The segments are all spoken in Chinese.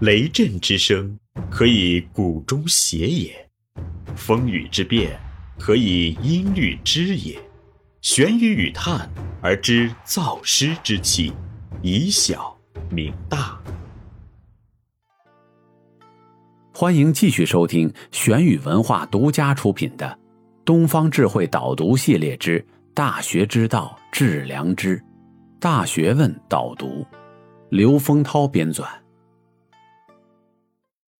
雷震之声，可以鼓中谐也；风雨之变，可以音律之也。玄于语叹而知造湿之气，以小明大。欢迎继续收听玄宇文化独家出品的《东方智慧导读系列之大学之道致良知》，大学问导读，刘丰涛编纂，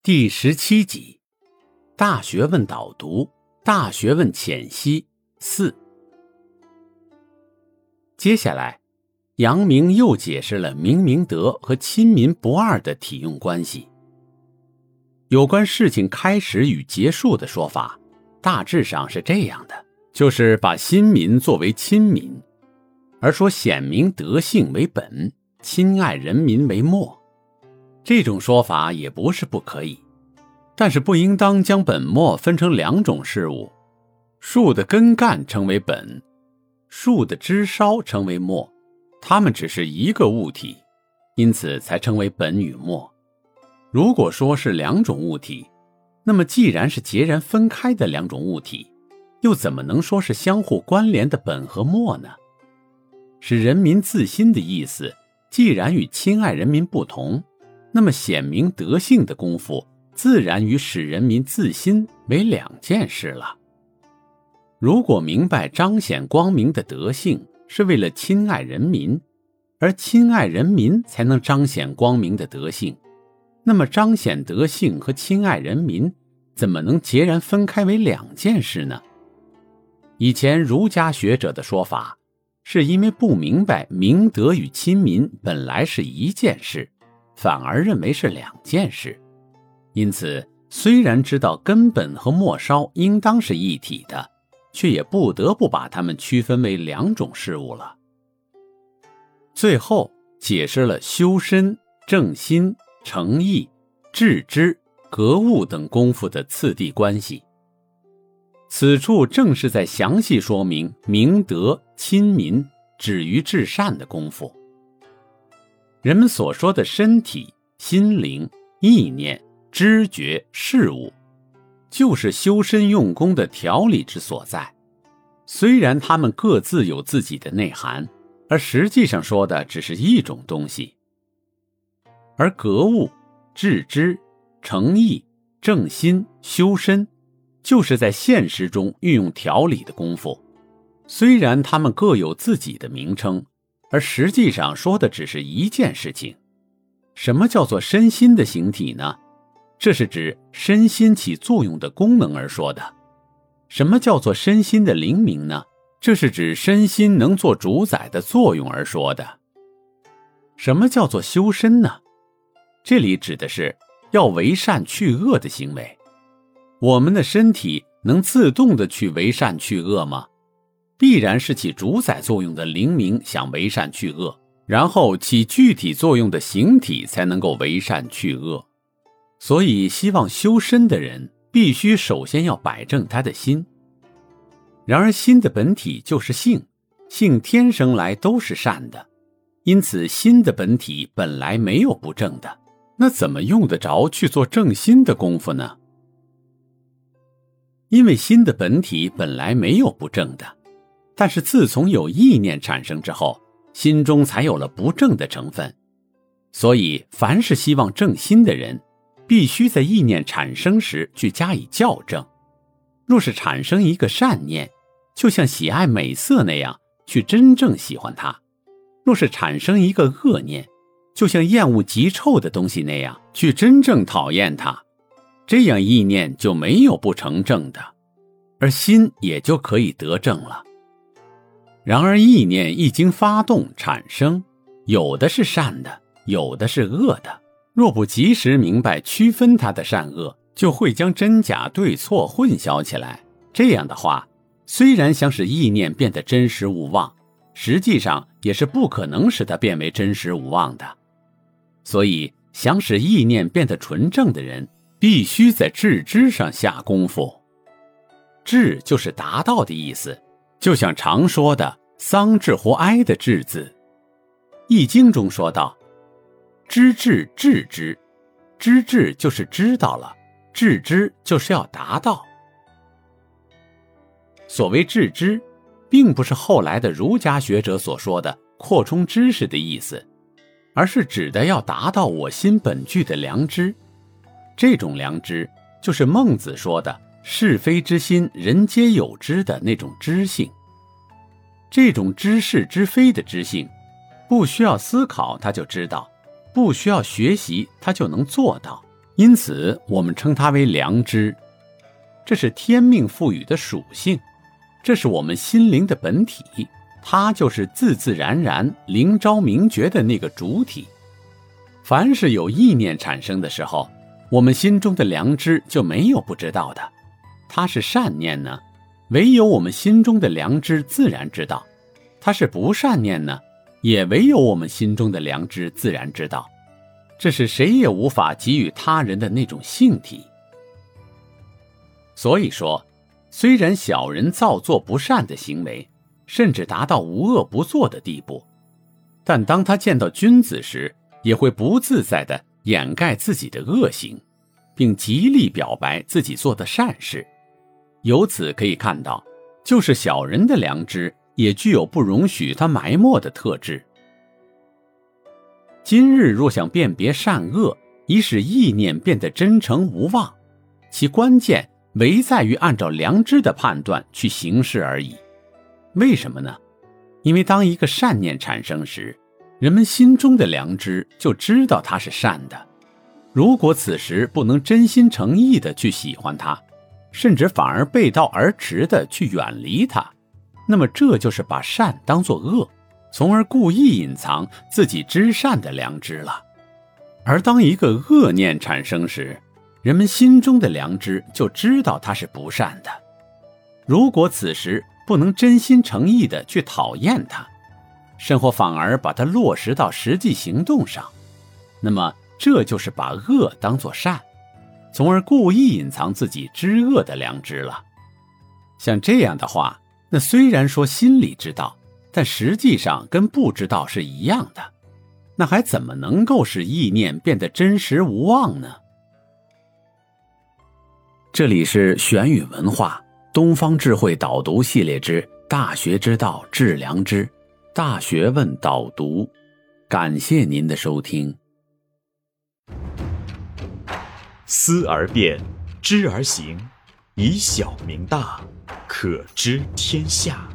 第十七集《大学问导读》，大学问浅析四。接下来，杨明又解释了明明德和亲民不二的体用关系。有关事情开始与结束的说法，大致上是这样的：就是把新民作为亲民，而说显明德性为本，亲爱人民为末。这种说法也不是不可以，但是不应当将本末分成两种事物，树的根干称为本。树的枝梢称为末，它们只是一个物体，因此才称为本与末。如果说是两种物体，那么既然是截然分开的两种物体，又怎么能说是相互关联的本和末呢？使人民自心的意思，既然与亲爱人民不同，那么显明德性的功夫，自然与使人民自心为两件事了。如果明白彰显光明的德性是为了亲爱人民，而亲爱人民才能彰显光明的德性，那么彰显德性和亲爱人民怎么能截然分开为两件事呢？以前儒家学者的说法，是因为不明白明德与亲民本来是一件事，反而认为是两件事，因此虽然知道根本和末梢应当是一体的。却也不得不把它们区分为两种事物了。最后解释了修身、正心、诚意、致知、格物等功夫的次第关系。此处正是在详细说明明德、亲民、止于至善的功夫。人们所说的身体、心灵、意念、知觉、事物。就是修身用功的条理之所在，虽然他们各自有自己的内涵，而实际上说的只是一种东西。而格物、致知、诚意、正心、修身，就是在现实中运用条理的功夫。虽然他们各有自己的名称，而实际上说的只是一件事情。什么叫做身心的形体呢？这是指身心起作用的功能而说的。什么叫做身心的灵明呢？这是指身心能做主宰的作用而说的。什么叫做修身呢？这里指的是要为善去恶的行为。我们的身体能自动的去为善去恶吗？必然是起主宰作用的灵明想为善去恶，然后起具体作用的形体才能够为善去恶。所以，希望修身的人必须首先要摆正他的心。然而，心的本体就是性，性天生来都是善的，因此心的本体本来没有不正的。那怎么用得着去做正心的功夫呢？因为心的本体本来没有不正的，但是自从有意念产生之后，心中才有了不正的成分。所以，凡是希望正心的人。必须在意念产生时去加以校正。若是产生一个善念，就像喜爱美色那样去真正喜欢它；若是产生一个恶念，就像厌恶极臭的东西那样去真正讨厌它。这样意念就没有不成正的，而心也就可以得正了。然而意念一经发动产生，有的是善的，有的是恶的。若不及时明白区分它的善恶，就会将真假对错混淆起来。这样的话，虽然想使意念变得真实无妄，实际上也是不可能使它变为真实无妄的。所以，想使意念变得纯正的人，必须在致知上下功夫。致就是达到的意思，就像常说的“丧志乎哀”的“志”字，《易经》中说道。知至致知，知至就是知道了，至知就是要达到。所谓致知，并不是后来的儒家学者所说的扩充知识的意思，而是指的要达到我心本具的良知。这种良知，就是孟子说的“是非之心，人皆有之”的那种知性。这种知是知非的知性，不需要思考他就知道，不需要学习他就能做到，因此我们称它为良知。这是天命赋予的属性。这是我们心灵的本体，它就是自自然然、灵昭明觉的那个主体。凡是有意念产生的时候，我们心中的良知就没有不知道的。它是善念呢，唯有我们心中的良知自然知道；它是不善念呢，也唯有我们心中的良知自然知道。这是谁也无法给予他人的那种性体。所以说。虽然小人造作不善的行为，甚至达到无恶不作的地步，但当他见到君子时，也会不自在地掩盖自己的恶行，并极力表白自己做的善事。由此可以看到，就是小人的良知也具有不容许他埋没的特质。今日若想辨别善恶，以使意念变得真诚无妄，其关键。唯在于按照良知的判断去行事而已。为什么呢？因为当一个善念产生时，人们心中的良知就知道它是善的。如果此时不能真心诚意的去喜欢它，甚至反而背道而驰的去远离他，那么这就是把善当作恶，从而故意隐藏自己知善的良知了。而当一个恶念产生时，人们心中的良知就知道它是不善的。如果此时不能真心诚意的去讨厌它，甚或反而把它落实到实际行动上，那么这就是把恶当作善，从而故意隐藏自己知恶的良知了。像这样的话，那虽然说心里知道，但实际上跟不知道是一样的，那还怎么能够使意念变得真实无妄呢？这里是玄宇文化东方智慧导读系列之《大学之道治良知》，大学问导读，感谢您的收听。思而变，知而行，以小明大，可知天下。